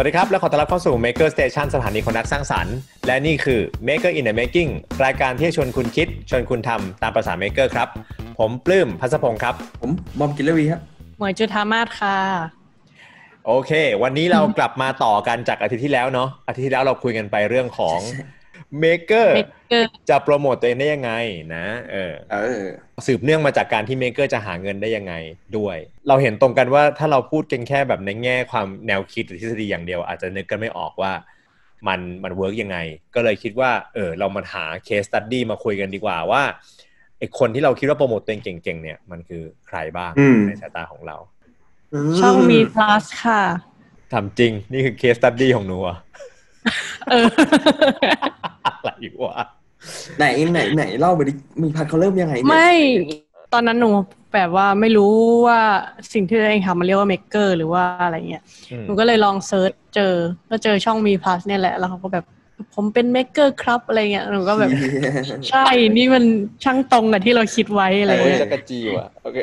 วัสดีครับ และขอต้อนรับเข้าสู่ Maker Station สถานีคนนักสร้างสรรค์ และนี่คือ Maker in the Making รายการที่จะชวนคุณคิด ชวนคุณทำตามภาษา Maker ครับ ผมปลื้มพัสพงศ์ครับ ผมบอมกินเลวีครับ หมวยจุธามาศค่ะ โอเค วันนี้เรากลับมาต่อกันจากอาทิตย์ที่แล้วเนาะอาทิตย์ที่แล้วเราคุยกันไปเรื่องของ Maker Maker จะโปรโมตตัวเองได้ยังไงนะเออเออสืบเนื่องมาจากการที่เม k อร์จะหาเงินได้ยังไงด้วย เราเห็นตรงกันว่าถ้าเราพูดกันแค่แบบในแง่ความแนวคิดหรือทฤษฎีอย่างเดียว อาจจะนึกกันไม่ออกว่ามันมัน work ยังไง ก็เลยคิดว่าเออเรามาหา case study มาคุยกันดีกว่าว่าไอคนที่เราคิดว่าโปรโมตตัวเองเก่งๆเนี่ยมันคือใครบ้างอืมในสายตาของเราช่องมี plus ค่ะทำจริงนี่คือ case study ของหนูอะ เอออะไรวะไหนไหนไหนเล่าไปดิมีพัดเขาเริ่มยังไงเนี่ยไม่ตอนนั้นหนูแบบว่าไม่รู้ว่าสิ่งที่ตัวเองทำมันเรียกว่า maker หรือว่าอะไรเงี้ยอืมหนูก็เลยลอง search เจอก็เจอช่องมี plus เนี่ยแหละ แล้วเขาก็แบบ ผมเป็น maker ครับอะไรเงี้ยหนูก็แบบ ใช่นี่มันช่างตรงกับที่เราคิดไว้อะไรโอ้ยเงี้ยจักรจีว่ะโอเค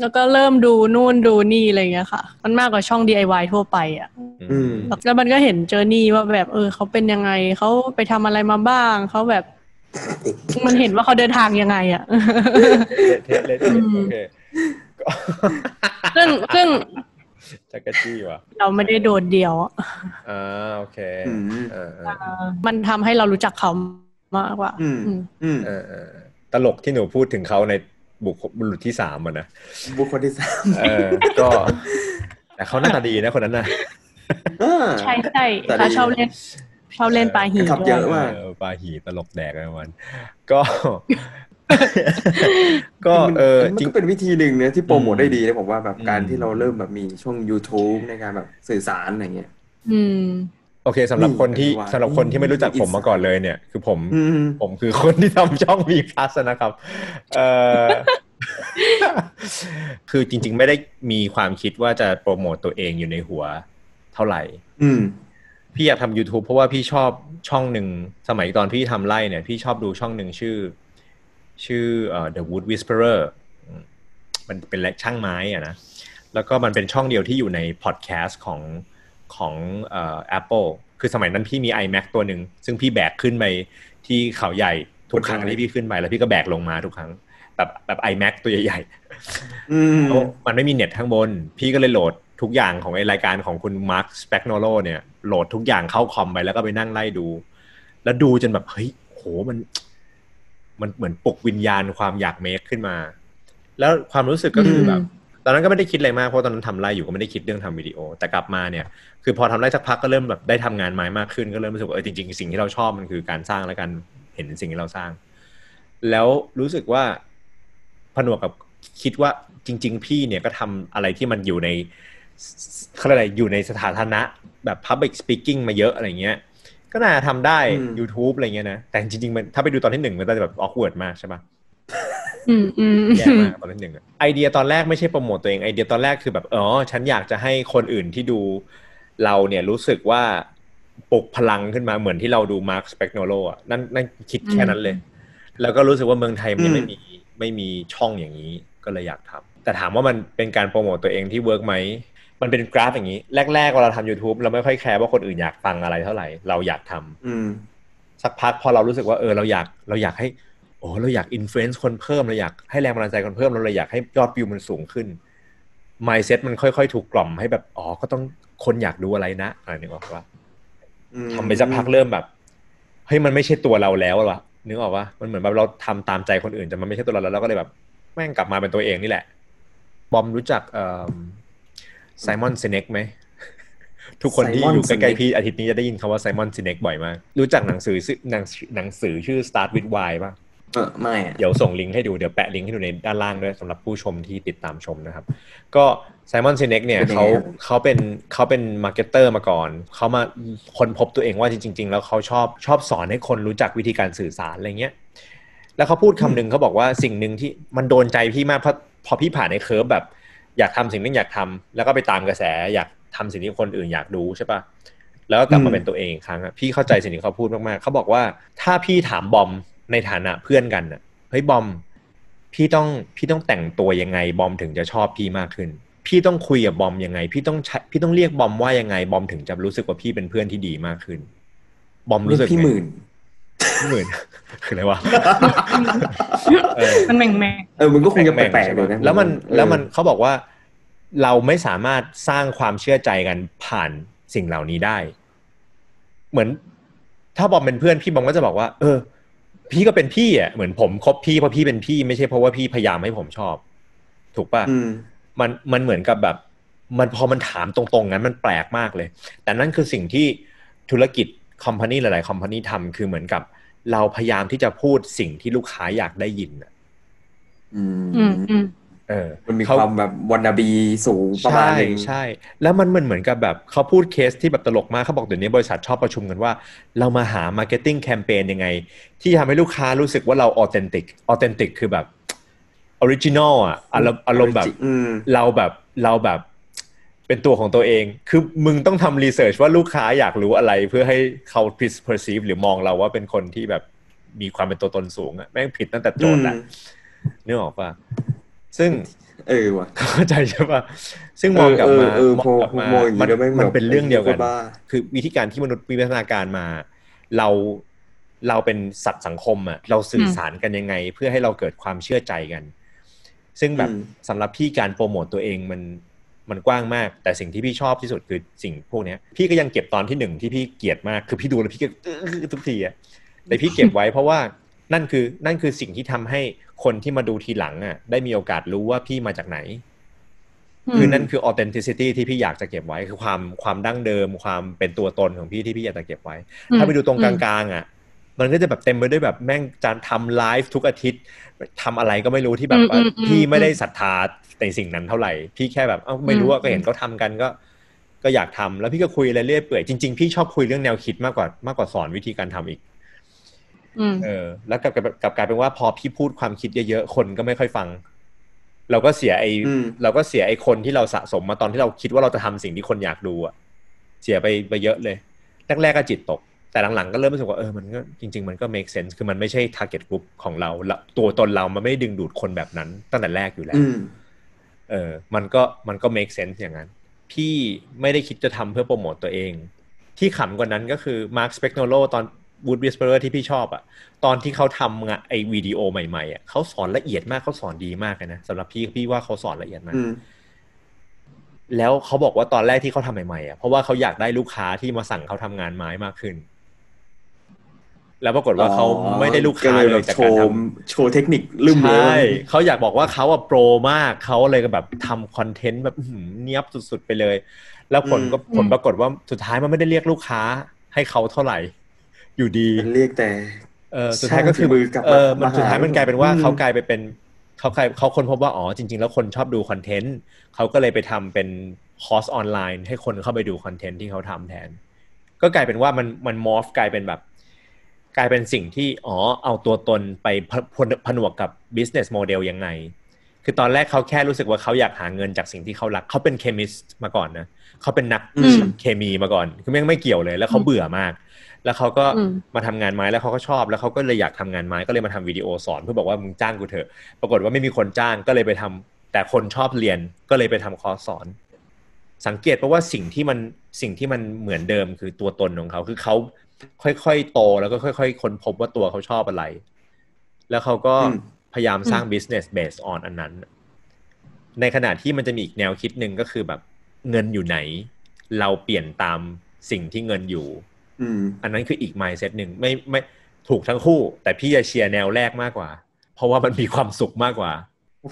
แล้วก็เริ่มดูนู่นดูนี่อะไรเงี้ยค่ะ มันมากกว่าช่อง DIY ทั่วไปอะอืมแล้วมันก็เห็นเจอร์นี่ว่าแบบเออเขาเป็นยังไงเขาไปทำอะไรมาบ้างเขาแบบมันเห็นว่าเขาเดินทางยังไงอะเทะเละเทะโอเคก็ซึ่งซึ่ง จักรจี้ว่ะเราไม่ได้โดดเดียวอะอ่าโอเคอืมเออเออเออมันทำให้เรารู้จักเขามากกว่า อืมอืมอืมเออเออตลกที่หนูพูดถึงเขาในบุคบุรุษที่สามอะนะบุคคลที่สามเออก็ แต่เขาหน้าตาดีนะคนนั้นนะอ่าใช่ใช่แต่ดีเขาชอบเล่นชอบเล่นปลาหีขับเยอะมากเออปลาหีตลกแดกอะไรมันก็ ก็มันเออมันจริงก็เป็นวิธีหนึ่งนะที่โปรโมทอืมได้ดีนะผมว่าแบบอืมการที่เราเริ่มแบบมีช่อง YouTube ในการแบบสื่อสารอะไรเงี้ยอืมโอเคสำหรับคนที่นี่สำหรับคนที่ไม่รู้จักผมอินไซด์มาก่อนเลยเนี่ย คือผมอืมผมคือคนที่ทำช่อง V Plus นะครับเออคือจริง ๆ ไม่ได้มีความคิดว่าจะโปรโมตตัวเองอยู่ในหัวเท่าไหร่ อืมพี่อยากทำ YouTube เพราะว่าพี่ชอบช่องหนึ่งสมัยตอนพี่ทำไล่เนี่ย พี่ชอบดูช่องหนึ่งชื่อ ชื่อเอ่อ The Wood Whisperer อืมมันเป็นแลช่างไม้อะนะแล้วก็มันเป็นช่องเดียวที่อยู่ในพอดแคสต์ของของเอ่อ Apple คือสมัยนั้นพี่มี iMac ตัวหนึ่ง ซึ่งพี่แบกขึ้นไปที่เขาใหญ่ทุกครั้งที่พี่ขึ้นไป แล้วพี่ก็แบกลงมาทุกครั้ง แบบแบบ iMac ตัวใหญ่ๆอืมแล้วมันไม่มีเน็ตข้างบน พี่ก็เลยโหลดทุกอย่างของไอรายการของคุณมาร์คสเปกโนโลเนี่ยโหลดทุกอย่างเข้าคอมไปแล้วก็ไปนั่งไล่ดู แล้วดูจนแบบ เฮ้ยโหมัน มันเหมือนปลุกวิญญาณความอยากเมคขึ้นมา แล้วความรู้สึกก็คือแบบตอนนั้นก็ไม่ได้คิดอะไรมากเพราะตอนนั้นทำไล่อยู่ก็ไม่ได้คิดเรื่องทำวิดีโอ แต่กลับมาเนี่ย คือพอทำไล่สักพักก็เริ่มแบบได้ทำงานไม้มากขึ้นก็เริ่มรู้สึกว่าเออจริงๆสิ่งที่เราชอบมันคือการสร้างและการเห็นสิ่งที่เราสร้าง แล้วรู้สึกว่าผนวกกับคิดว่าจริง ๆ พี่เนี่ยก็ทำอะไรที่มันอยู่ในเขาเรียกอะไรอยู่ในสถานะแบบ Public Speaking มาเยอะอะไรเงี้ย ก็น่าจะทำได้อืม YouTube อะไรเงี้ยนะ แต่จริงๆมันถ้าไปดูตอนที่หนึ่งมันก็จะแบบ awkward มากใช่ปะอืมอืมแย่มากตอนที่หนึ่งอะไอเดียตอนแรกไม่ใช่โปรโมตตัวเองไอเดียตอนแรกคือแบบอ๋อฉันอยากจะให้คนอื่นที่ดูเราเนี่ยรู้สึกว่าปลุกพลังขึ้นมาเหมือนที่เราดู Marc Spagnuolo อะนั่นนั่นคิดแค่นั้นเลย แล้วก็รู้สึกว่าเมืองไทยมันยังไม่มีไม่มีช่องอย่างนี้ก็เลยอยากทำแต่ถามว่ามันเป็นการโปรโมตตัวเองที่ work ไหม มันเป็นกราฟอย่างนี้ แรกๆเวลาทำ YouTube เราไม่ค่อยแคร์ว่าคนอื่นอยากฟังอะไรเท่าไหร่ เราอยากทำอืมสักพักพอเรารู้สึกว่าเออเราอยากเราอยากให้โอ้เราอยาก influence คนเพิ่มเราอยากให้แรงบันดาลใจคนเพิ่มเราเลยอยากให้ยอดวิวมันสูงขึ้น mindset มันค่อยๆ ถูกกล่อมให้แบบอ๋อก็ต้องคนอยากดูอะไรนะอะไรนึกออกปะอืมทำไปสักพักเริ่มแบบเฮ้ยมันไม่ใช่ตัวเราแล้วอะวะนึกออกปะมันเหมือนแบบเราทำตามใจคนอื่นแต่มันไม่ใช่ตัวเราแล้วเราก็เลยแบบ แม่งกลับมาเป็นตัวเองนี่แหละ บอมรู้จักเอ่อ ไซมอนเซเน็กไหม ทุกคนที่อยู่ใกล้ๆพี่อาทิตย์นี้จะได้ยินคำว่าไซมอนเซเน็กบ่อยมาก รู้จักหนังสือชื่อหนังหนังสือชื่อ Start with Why ป่ะเออไม่อะเดี๋ยวส่งลิงก์ให้ดูเดี๋ยวแปะลิงก์ให้ดูในด้านล่างด้วยสำหรับผู้ชมที่ติดตามชมนะครับ ก็ Simon Sinek เนี่ยเขาเขาเป็นเขาเป็น marketer มาก่อน เขามาค้นพบตัวเองว่าจริง ๆ แล้วเขาชอบชอบสอนให้คนรู้จักวิธีการสื่อสารอะไรเงี้ยแล้วเขาพูดคำหนึ่งเขาบอกว่าสิ่งหนึ่งที่มันโดนใจพี่มากเพราะพอพี่ผ่านใน curve แบบ อยากทำสิ่งนี้อยากทำแล้วก็ไปตามกระแสอยากทำสิ่งที่คนอื่นอยากดูใช่ปะแล้วก็กลับมาเป็นตัวเองอีกครั้งพี่เข้าใจสิ่งที่เขาพูดมากๆเขาบอกว่าถ้าพี่ถามบอมในฐานะเพื่อนกันอะเฮ้ยบอม พี่ต้องพี่ต้องแต่งตัวยังไงบอมถึงจะชอบพี่มากขึ้น พี่ต้องคุยกับบอมยังไง พี่ต้องพี่ต้องเรียกบอมว่ายังไงบอมถึงจะรู้สึกว่าพี่เป็นเพื่อนที่ดีมากขึ้น บอมรู้สึกพี่ไงหมื่น หมื่นคืออะไรวะเออมันแม่งแม่งเออมึงก็คงจะแปบ่งๆลกใช่ๆไหมเลยนะแล้วมันเออแล้วมันเขาบอกว่า เราไม่สามารถสร้างความเชื่อใจกันผ่านสิ่งเหล่านี้ได้ เหมือน ถ้าบอมเป็นเพื่อนพี่บอมก็จะบอกว่า เออ พี่ก็เป็นพี่อะเหมือนผมคบพี่เพราะพี่เป็นพี่ไม่ใช่เพราะว่าพี่พยายามให้ผมชอบ ถูกป่ะอืมมันมันเหมือนกับแบบ มันพอมันถามตรงๆนั้นมันแปลกมากเลย แต่นั่นคือสิ่งที่ธุรกิจคอมพานีหลายๆคอมพานีทำคือเหมือนกับ เราพยายามที่จะพูดสิ่งที่ลูกค้าอยากได้ยินน่ะอืมอืมอืมเออมันมีเขาความแบบวันนาบีสูงประมาณหนึ่งใช่ใช่ แล้วมันมันเหมือนกับแบบเขาพูดเคสที่แบบตลกมากเขาบอกเดี๋ยวนี้บริษัทชอบประชุมกันว่า เรามาหา marketing แคมเปญยังไง ที่ทำให้ลูกค้ารู้สึกว่าเรา authentic authentic คือแบบ original อะอารมณ์อารมณ์แบบอืมเราแบบเราแบบ เป็นตัวของตัวเอง คือมึงต้องทำ research ว่าลูกค้าอยากรู้อะไรเพื่อให้เขา perceive หรือมองเราว่าเป็นคนที่แบบมีความเป็นตัวตนสูงอะแม่งผิดตั้งแต่โจทย์แหละอืมนึกออกปะซึ่ง เออว่ะเข้าใจใช่ปะซึ่งมองกลับมาเออเออมองกลับมาพอมองอย่างนี้มันแล้วแม่งมันแบบเป็นเรื่องเดียวกันโคตรบ้าคือวิธีการที่มนุษย์วิวัฒนาการมา เราเราเป็นสัตว์สังคมอะเราสื่อสารกันยังไง เพื่อให้เราเกิดความเชื่อใจกัน ซึ่งแบบอืมสำหรับพี่การโปรโมตตัวเองมัน มันกว้างมาก แต่สิ่งที่พี่ชอบที่สุดคือสิ่งพวกเนี้ยพี่ก็ยังเก็บตอนที่หนึ่งที่พี่เกลียดมากคือพี่ดูแล้วพี่ก็อื้อทุกทีอะแต่พี่เก็บไว้เพราะว่านั่นคือนั่นคือสิ่งที่ทำให้คนที่มาดูทีหลังอะ ได้มีโอกาสรู้ว่าพี่มาจากไหน คือนั่นคือ authenticity ที่พี่อยากจะเก็บไว้คือความความดั้งเดิม ความเป็นตัวตนของพี่ที่พี่อยากจะเก็บไว้ ถ้าไปดูตรงกลางๆอะ มันก็จะแบบเต็มไปด้วยแบบแม่งจานทำไลฟ์ทุกอาทิตย์ทำอะไรก็ไม่รู้ที่แบบว่าอืมอืมอืมพี่ไม่ได้ศรัทธาในสิ่งนั้นเท่าไหร่ พี่แค่แบบเอ้าไม่รู้ว่าอืมก็เห็นเขาทำกันก็ ก็อยากทำแล้วพี่ก็คุยอะไรเรื่อยเปื่อยจริงๆพี่ชอบคุยเรื่องแนวคิดมากกว่ามากกว่าสอนวิธีการทำอีกอืมเออ แล้วกลับกลับกลับกลายเป็นว่าพอพี่พูดความคิดเยอะๆคนก็ไม่ค่อยฟัง เราก็เสียไออืมเราก็เสียไอคนที่เราสะสมมาตอนที่เราคิดว่าเราจะทำสิ่งที่คนอยากดูอะเสียไปไปเยอะเลยแรกๆก็จิตตก แต่หลังๆก็เริ่มรู้สึกว่าเออมันก็จริง ๆ มันก็ make sense คือมันไม่ใช่ target group ของเราละตัวตนเรามันไม่ได้ดึงดูดคนแบบนั้น ตั้งแต่แรกอยู่แล้วอืมเออ มันก็มันก็ make sense อย่างนั้น พี่ไม่ได้คิดจะทำเพื่อโปรโมตตัวเอง ที่ขำกว่านั้นก็คือ Mark Specnolo ตอน Wood Whisperer ที่พี่ชอบอะตอนที่เขาทำงะไอวิดีโอใหม่ๆอะเขาสอนละเอียดมากเขาสอนดีมากเลยนะสำหรับพี่พี่ว่าเขาสอนละเอียดมากอืมแล้วเขาบอกว่าตอนแรกที่เขาทำใหม่ๆอะเพราะว่าเขาอยากได้ลูกค้าที่มาสั่งเขาทำงานไม้มากขึ้น แล้วปรากฏว่าเขาไม่ได้ลูกค้าก็เลยแบบจากโชการว์ทำโชว์เทคนิคลืมเลใช่ยเขาอยากบอกว่าเขาอะโปรมากเขาเลยก็แบบทำคอนเทนต์แบบอื้อหือเนี้ยบสุดๆไปเลย แล้วผลก็อืมผลปรากฏว่าสุดท้ายมันไม่ได้เรียกลูกค้าให้เขาเท่าไหร่ อยู่ดีมันเรียกแต่เออสุดท้ายก็คือช่างฝีมือกลับมาเออมันมาหาสุดท้ายมันกลายเป็นว่าอืมเขากลายไปเป็นเขากลายเขาคนพบว่าอ๋อจริง ๆ แล้วคนชอบดูคอนเทนต์เขาก็เลยไปทำเป็นคอร์สออนไลน์ ให้คนเข้าไปดูคอนเทนต์ที่เขาทำแทน ก็กลายเป็นว่ามันมันมอฟกลายเป็นแบบ กลายเป็นสิ่งที่อ๋อเอาตัวตนไปผผผนวกกับ business model ยังไง คือตอนแรกเขาแค่รู้สึกว่าเขาอยากหาเงินจากสิ่งที่เขารักเขาเป็นเคมิสต์มาก่อนนะเขาเป็นนักอืมเคมีมาก่อน คือไม่ไม่เกี่ยวเลย แล้วเขาเบื่อมาก แล้วเขาก็อืมมาทำงานไม้แล้วเขาก็ชอบ แล้วเขาก็เลยอยากทำงานไม้ก็เลยมาทำวิดีโอสอนเพื่อบอกว่ามึงจ้างกูเถอะ ปรากฏว่าไม่มีคนจ้างก็เลยไปทำแต่คนชอบเรียนก็เลยไปทำคอร์สสอน สังเกตเพราะว่าสิ่งที่มันสิ่งที่มันเหมือนเดิมคือตัวตนของเขาคือเขา ค่อยๆโตแล้วก็ค่อย ๆค้นพบว่าตัวเขาชอบอะไร แล้วเขาก็อืมพยายามสร้าง business based on อันนั้น ในขณะที่มันจะมีอีกแนวคิดหนึ่งก็คือแบบเงินอยู่ไหน เราเปลี่ยนตามสิ่งที่เงินอยู่อืมอันนั้นคืออีก mindset หนึ่งไม่ไม่ถูกทั้งคู่ แต่พี่จะเชียร์แนวแรกมากกว่า เพราะว่ามันมีความสุขมากกว่า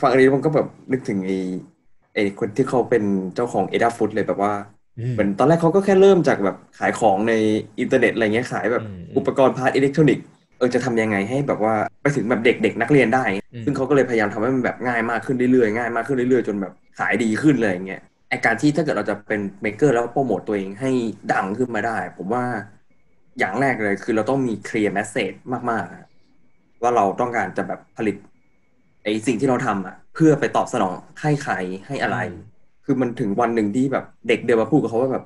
ฟังอันนี้มันก็แบบนึกถึงไอ้ไอ้คนที่เขาเป็นเจ้าของเอดาฟุตเลยแบบว่าอืม เหมือนตอนแรกเขาก็แค่เริ่มจากแบบขายของในอินเทอร์เน็ตอะไรเงี้ยขายแบบอืมอุปกรณ์ part อิเล็กทรอนิกส์เออจะทำยังไงให้แบบว่าไปถึงแบบเด็กเด็กนักเรียนได้อืมซึ่งเขาก็เลยพยายามทำให้มันแบบง่ายมากขึ้นเรื่อยๆง่ายมากขึ้นเรื่อยๆจนแบบขายดีขึ้นเลยอย่างเงี้ยไอการที่ถ้าเกิดเราจะเป็น maker แล้วโปรโมตตัวเองให้ดังขึ้นมาได้ ผมว่าอย่างแรกเลยคือเราต้องมี clear message มากๆอะว่าเราต้องการจะแบบผลิตไอสิ่งที่เราทำอะ เพื่อไปตอบสนองให้ใครให้อะไรอืม คือมันถึงวันหนึ่งที่แบบ เด็กเดินมาพูดกับเขาว่าแบบ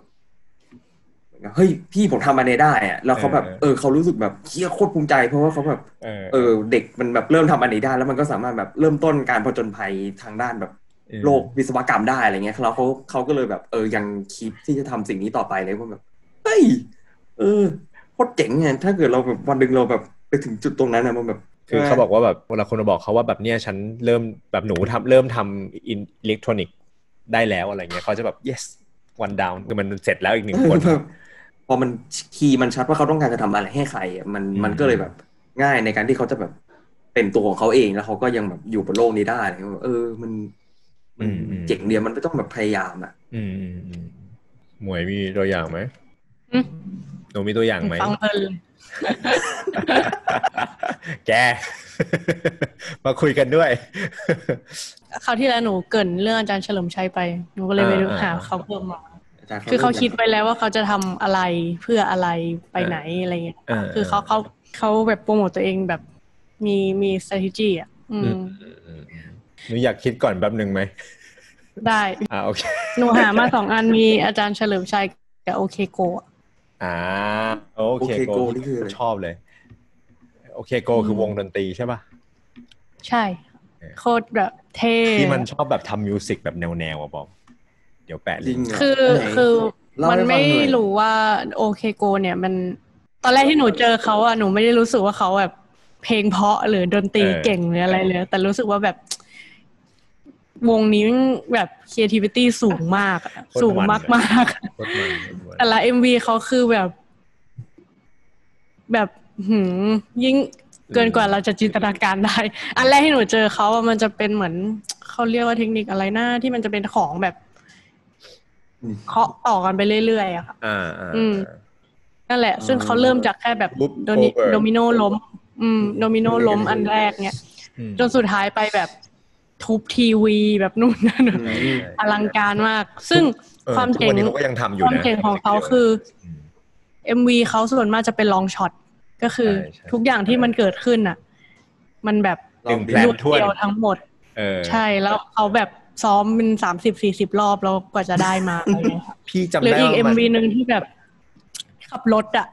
เฮ้ยพี่ผมทำอันนี้ได้อะแล้วเขาแบบเออเออเขารู้สึกแบบเชี่ยโคตรภูมิใจ เพราะว่าเขาแบบเออเออเด็กมันแบบเริ่มทำอันนี้ได้ แล้วมันก็สามารถแบบเริ่มต้นการผจญภัยทางด้านแบบเออโลกวิศวกรรมได้อะไรเงี้ยแล้วเขาเขาก็เลยแบบ เออยังคิดที่จะทำสิ่งนี้ต่อไปเลยว่าแบบเฮ้ยเออโคตรเจ๋งไงถ้าเกิดเราแบบวันหนึ่งเราแบบไปถึงจุดตรงนั้นนะมันแบบคือเขาบอกว่าแบบเวลาคนมาบอกเขาว่าแบบเนี้ยฉันเริ่มแบบหนูทำเริ่มทำอิเล็กทรอนิกส์ ได้แล้วอะไรเงี้ยเขาจะแบบ yes one down คือมันเสร็จแล้วอีกหนึ่งคนเออแบบพอมันคีย์มันชัดว่าเขาต้องการจะทำอะไรให้ใครอะมันอืมมันก็เลยแบบง่ายในการที่เขาจะแบบเป็นตัวของเขาเองแล้วเขาก็ยังแบบอยู่บนโลกนี้ได้อะไรเงี้ยเออ มันมันเจ๋งเดียวมันไม่ต้องแบบพยายามอะ อืมอืมอืมหมวยมีตัวอย่างไหมอืมหนูมีตัวอย่างไหมฟังเพลินเลยแก มาคุยกันด้วย คราวที่แล้วหนูเกรินเรื่องอาจารย์เฉลิมชัยไป หนูก็เลยไปดูอ่าหาอ่าเขาเพิ่มมาจรย์คือเขาคิดไว้แล้วว่าเขาจะทำอะไรเพื่ออะไรไปไหนอะไรเงี้ยเออคือเขาเขาเขาแบบโปรโมตตัวเองแบบมีมี strategy อะอืมอืมอืมอืมหนูอยากคิดก่อนแป๊บหนึ่งไหมได้อ่าโอเคหนูหามาสองอันมีอาจารย์เฉลิมชัยกับโอเคโกะอ่าโอเคโกชอบเลย โอเคโกคือวงดนตรีใช่ป่ะใช่ โคตรแบบเท่ที่มันชอบแบบทำมิวสิกแบบแนวๆอะบอก เดี๋ยวแปะจลิริงงก์เหรคือไหนคือเล่ามันให้ฟังไม่หน่อยรู้ว่าโอเคโก เนี่ยมันตอนแรกที่หนูเจอเขาอะหนูไม่ได้รู้สึกว่าเขาแบบเพลงเพราะหรือดนตรีเก่งหรืออะไรเลย แต่รู้สึกว่าแบบวงนี้แบบ creativity สูงมากอะสูงมากมากๆโคตรมันโคตรมันแต่ละ MV เขาคือแบบ แบบหืมยิ่ง เกินกว่าเราจะจินตนาการได้ อันแรกที่หนูเจอเขาอะมันจะเป็นเหมือนเขาเรียกว่าเทคนิคอะไรนะที่มันจะเป็นของแบบอืมเคาะต่อกันไปเรื่อยๆอะค่ะอ่าอ่าอืมนั่นแหละ ซึ่งเขาเริ่มจากแค่แบบ Loop โดนิ over โดมิโนล้ม อืม โดมิโนล้มอันแรกเนี่ยอืมจนสุดท้ายไปแบบทุบทีวีแบบนู่นนั่นอืมอลังการมาก ซึ่งเออทุกวันนี้เขาก็ยังทำอยู่นะความเจ๋งของเขาคือ MV เขาส่วนมากจะเป็น long shot ก็คือใช่ใช่ทุกอย่างที่มันเกิดขึ้นอะ มันแบบหนึ่งเราแพลนรวดเดียวถ้วนทั้งหมดเออใช่แล้วเขาแบบซ้อมเป็นสามสิบสี่สิบรอบแล้วกว่าจะได้มาอะไรเงี้ยค่ะพี่จำได้หรือว่ามันอีก MV หนึ่งที่แบบ ขับรถอะ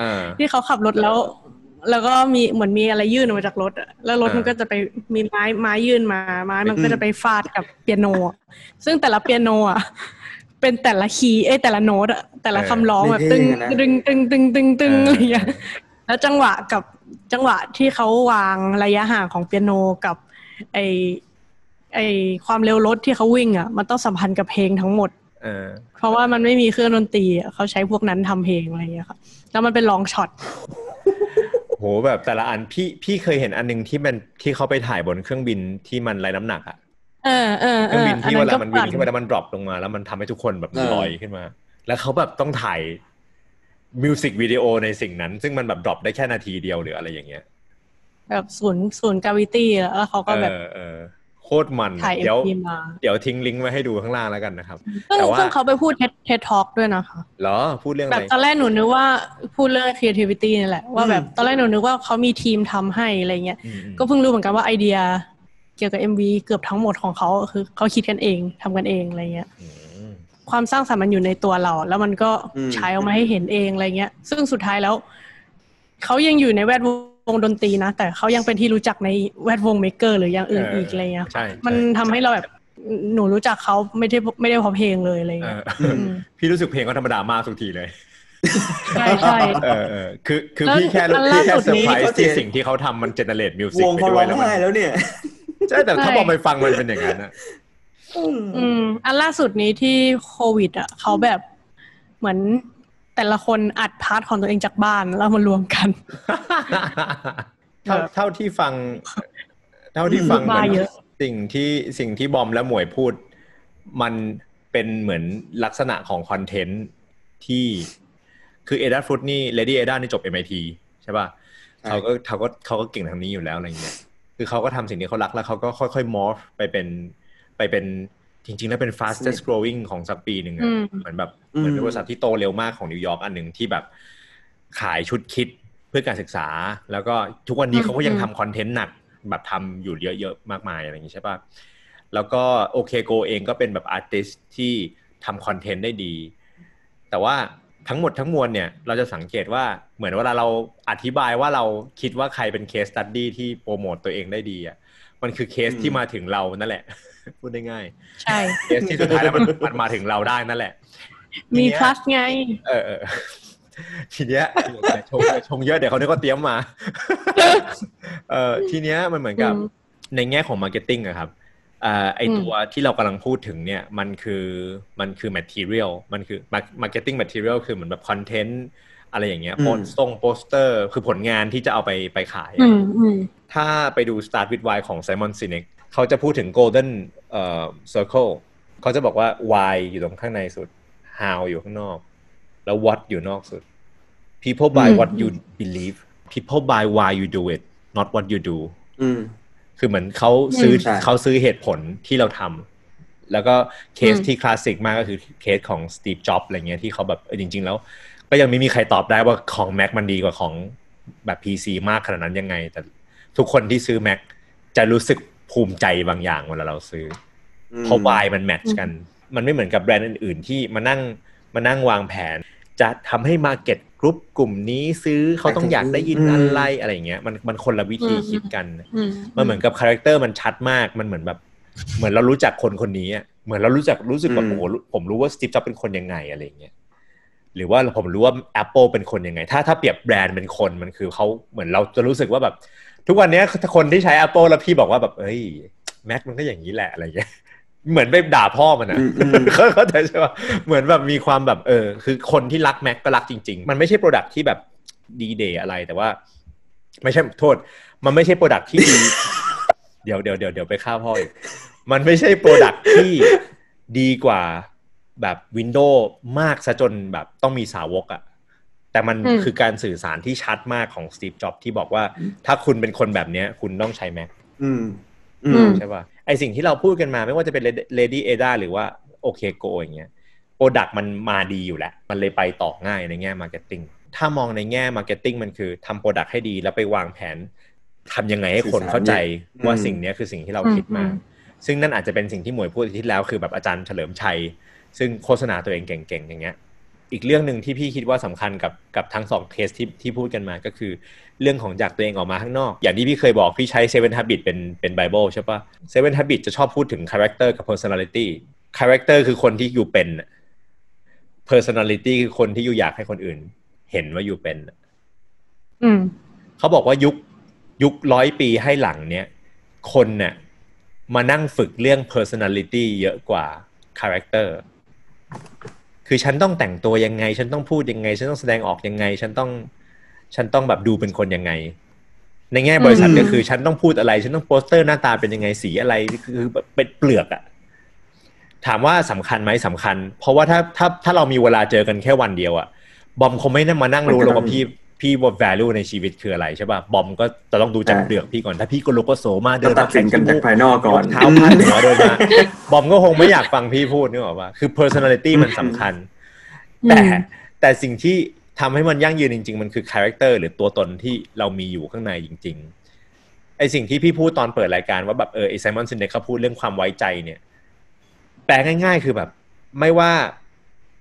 อ่าที่เขาขับรถแล้ว แล้วก็มีเหมือนมีอะไรยื่นออกมาจากรถอะแล้วรถอ่ามัมันก็จะไปมีไม้ไม้ยื่นมาไม้มันก็จะไปฟาดกับเปียโนอะซึ่งแต่ละเปียโนอะเป็นแต่ละคีย์เอ้ยแต่ละโน้ตอะแต่ละคำร้องแบบตึงตึงตึงตึงตึงตึงอะไรอย่างเงี้ย แล้วจังหวะกับจังหวะที่เขาวางระยะห่างของเปียโนกับ ไอไอความเร็วรถที่เขาวิ่งอะ มันต้องสัมพันธ์กับเพลงทั้งหมดเออเพราะว่ามันไม่มีเครื่องดนตรีอะเขาใช้พวกนั้นทำเพลงอะไรอย่างเงี้ยค่ะแล้วมันเป็น long shotโหแบบแต่ละอันพี่พี่เคยเห็นอันหนึ่งที่มันที่เขาไปถ่ายบนเครื่องบินที่มันไร้น้ำหนักอะเออเออเออเคเอรื่องบินอันนั้นก็เวลาที่นั้เวนลาก็มันวิ่ปั่งนขึ้นไปแล้วมัน drop ลงมา แล้วมันทำให้ทุกคนแบบเออลอยขึ้นมา แล้วเขาแบบต้องถ่าย มิวสิกวิดีโอในสิ่งนั้น ซึ่งมันแบบ drop ได้แค่นาทีเดียวหรืออะไรอย่างเงี้ย แบบศูนย์ศูนย์ gravity แล้วเขาก็แบบเออเออโคตรมันถ่ายเอ็เดี๋ยวมีมาเดี๋ยวทิ้งลิงก์ไว้ให้ดูข้างล่างแล้วกันนะครับซึ่งแต่ว่าซึ่งเขาไปพูด TED TED Talk ด้วยนะคะเหรอ พูดเรื่องอะแบไรบตอนแรกหนูนึกว่าพูดเรื่อง creativity นี่แหละว่าแบบตอนแรกหนูนึกว่าเขามีทีมทำให้อะไรเงี้ยอืมอืมก็เพิ่งรู้เหมือนกันว่าไอเดีย เกี่ยวกับ MV เกือบทั้งหมดของเขาคือเขาคิดกันเองทำกันเองอะไรเงี้ยอืม ความสร้างสรรค์มันอยู่ในตัวเรา แล้วมันก็อืมใช้ออกมาให้เห็นเองอะไรเงี้ย ซึ่งสุดท้ายแล้วเขายังอยู่ในแวดวงดนตรีนะ แต่เขายังเป็นที่รู้จักในแวดวง maker หรืออย่างอื่นอีกอะไรเงี้ยใช่มันใช่ทำให้เราแบบหนูรู้จักเขาไม่ได้ไม่ได้เพราะเพลงเลยอะไรเอเงี้ยอมพี่รู้สึกเพลงก็ธรรมดามากทุกทีเลยใช่ใช่เออเออคือคือแล้วพี่แค่อันพี่แค่ล่าสุเซอดร์นี้ไพรส์ที่สิ่งที่เขาทำมันเจเนเรตมิวสิกวงไปเขาด้ร้วอยงแล้วมันไห้แล้วเนี่ยใช่แต่ถ้าพอไปฟังมันเป็นอย่างนั้นอะ อืม อันล่าสุดนี้ที่โควิด อะ เขาแบบเหมือนแต่ละคนอัดพาร์ทของตัวเองจากบ้านแล้วมารวมกัน เท่าเท่าที่ฟัง เท่าที่ฟังบ้ามันเยอะสิ่งที่สิ่งที่บอมและหมวยพูด มันเป็นเหมือนลักษณะของคอนเทนต์ที่คือ Adafruit นี่ Lady Ada นี่จบ MIT ใช่ป่ะใช่เขาก็เขาก็เขาก็เก่งทางนี้อยู่แล้วอะไรเงี้ยคือเขาก็ทำสิ่งที่เขารักแล้วเขาก็ค่อยๆ morph ไปเป็น ไปเป็นจริง ๆ แล้วเป็น fastest growing ของสักปีหนึ่งอะอืมเหมือนแบบเหมือนเป็นบริษัทที่โตเร็วมากของนิวยอร์กอันหนึ่งที่แบบขายชุด kitเพื่อการศึกษา แล้วก็ทุกวันนี้อืมเขาก็ยังอืมทำคอนเทนต์หนักแบบทำอยู่เยอะๆมากมายอะไรอย่างนี้ใช่ปะแล้วก็ OK Go เองก็เป็นแบบ artist ที่ทำคอนเทนต์ได้ดี แต่ว่าทั้งหมดทั้งมวลเนี่ยเราจะสังเกตว่าเหมือนเวลาเราอธิบายว่าเราคิดว่าใครเป็น case study ที่โปรโมตตัวเองได้ดีอะมันคือเคสที่มาถึงเรานั่นแหละ พูดได้ง่าย ใช่เคสที่สุดท้ายแล้วมันมันมาถึงเราได้นั่นแหละ มีทีเนี้ย plus ไง เออเออทีเนี้ยอย่าชงอย่าชงเยอะเดี๋ยวเขาเนี่ยก็เตรียมมา เออทีเนี้ยมันเหมือนกับอืมในแง่ของ marketing อะครับเอ่อไอตัวที่เรากำลังพูดถึงเนี่ยมันคือมันคือ material มันคือ marketing material คือเหมือนแบบคอนเทนต์อะไรอย่างเงี้ยอืมโพสต์ส่งโปสเตอร์คือผลงานที่จะเอาไปไปขายอือะมอืมถ้าไปดู Start with Why ของ Simon Sinek เขาจะพูดถึง Golden เอ่อ Circle เขาจะบอกว่า Why อยู่ตรงข้างในสุด How อยู่ข้างนอก แล้ว What อยู่นอกสุด People buy อืม what you believe People buy why you do it not what you do อืมคือเหมือนเขาซื้อใช่เขาซื้อเหตุผลที่เราทำแล้วก็เคสอืมที่คลาสสิกมากก็คือเคสของสตีฟจ็อบอะไรเงี้ยที่เขาแบบเออจริง ๆ แล้ว ก็ยังไม่มีใครตอบได้ว่าของ Mac มันดีกว่าของแบบ PC มากขนาดนั้นยังไง แต่ทุกคนที่ซื้อ Mac จะรู้สึก ภูมิใจบางอย่างเวลาเราซื้ออเพราะ Y มันแมทช์กัน มันไม่เหมือนกับแบรนด์อื่น ๆ ที่มานั่งมานั่งวางแผน จะทำให้ market group กลุ่มนี้ซื้อเขาต้องอยากได้ยินอืมอะไรอะไรอย่างเงี้ยมันมันคนละวิธีอืมคิดกันอืมมันเหมือนกับคาแรคเตอร์มันชัดมากมันเหมือนแบบ เหมือนเรารู้จักคนคนนี้อะเหมือนเรารู้จักรู้สึกแบบอืมโอ้โหผมรู้ว่า Steve Jobs เป็นคนยังไงอะไรอย่างเงี้ยหรือว่าผมรู้ว่า Apple เป็นคนยังไง ถ้าถ้าเปรียบแบรนด์เป็นคนมันคือเขาเหมือนเราจะรู้สึกว่าแบบ ทุกวันเนี้ยคนที่ใช้ Apple แล้วพี่บอกว่าแบบเอ้ย Mac มันก็อย่างนี้แหละอะไรอย่างเงี้ยเหมือนไปด่าพ่อมันอะอืมอืมเขาเข้าใจใช่ปะเหมือนแบบมีความแบบเออ คือคนที่รัก Mac ก็รักจริง ๆ มันไม่ใช่ product ที่แบบดีเด่อะไรแต่ว่า ไม่ใช่โทษ มันไม่ใช่ product ที่ดีเดี๋ยวเดี๋ยวเดี๋ยวเดี๋ยวไปฆ่าพ่ออีกมันไม่ใช่ product ที่ดีกว่าแบบ Windows มากซะจนแบบต้องมีสาวกอะ แต่มันอืมคือการสื่อสารที่ชัดมากของ Steve Jobs ที่บอกว่า ถ้าคุณเป็นคนแบบเนี้ย คุณต้องใช้ Mac อืมอือืมมใช่ป่ะไอสิ่งที่เราพูดกันมาไม่ว่าจะเป็น Lady Ada หรือว่า OK Go อย่างเงี้ย product มันมาดีอยู่แล้ว มันเลยไปต่อง่ายในแง่ marketing ถ้ามองในแง่ marketing มันคือทำ product ให้ดีแล้วไปวางแผนทำยังไงให้คนเข้าใจอืมว่าสิ่งเนี้ยคือสิ่งที่เราคิดมาอืมซึ่งนั่นอาจจะเป็นสิ่งที่หมวยพูดอาที่แล้วคือแบบอาจารย์เฉลิมชัย ซึ่งโฆษณาตัวเองเก่งๆอย่างเงี้ย อีกเรื่องหนึ่งที่พี่คิดว่าสำคัญกับกับทั้งสองเคสที่ที่พูดกันมาก็คือ เรื่องของจากตัวเองออกมาข้างนอก อย่างที่พี่เคยบอกพี่ใช้ Seven Habit เป็นเป็นไบเบิลใช่ปะ Seven Habit จะชอบพูดถึง Character กับ Personality Character คือคนที่อยู่เป็น Personality คือคนที่อยู่อยากให้คนอื่น เห็นว่าอยู่เป็นอืมเขาบอกว่ายุคยุคร้อยปีให้หลังเนี้ยคนเนี่ยมานั่งฝึกเรื่อง personality เยอะกว่า character คือฉันต้องแต่งตัวยังไง ฉันต้องพูดยังไง ฉันต้องแสดงออกยังไง ฉันต้อง ฉันต้องแบบดูเป็นคนยังไง ในแง่บริษัทอืมก็คือฉันต้องพูดอะไร ฉันต้องโปสเตอร์หน้าตาเป็นยังไงสีอะไรคือแบบเป็นเปลือกอะถามว่าสำคัญไหมสำคัญ เพราะว่าถ้าถ้าถ้าเรามีเวลาเจอกันแค่วันเดียวอะบอมคงไม่ได้มานั่งรู้หรอกว่าพี่ พี่ว่า value ในชีวิตคืออะไรใช่ป่ะบอมก็จะต้องดูจากใช่เปลือกพี่ก่อน ถ้าพี่โกโรโกโสเดิก็ตัดสินกันจากภายนอกก่อน เท้าพันหัวเดินมาบอมก็คงไม่อยากฟังพี่พูดนึกออกว่าคือ personality มันสำคัญ แต่อืมแต่สิ่งที่ทำให้มันยั่งยืนจริง ๆ มันคือคาแรคเตอร์หรือตัวตนที่เรามีอยู่ข้างในจริง ๆ ไอสิ่งที่พี่พูดตอนเปิดรายการว่าแบบเออไอ Simon Sinek เขาพูดเรื่องความไว้ใจเนี่ย แปลง่าย ๆ คือแบบ ไม่ว่า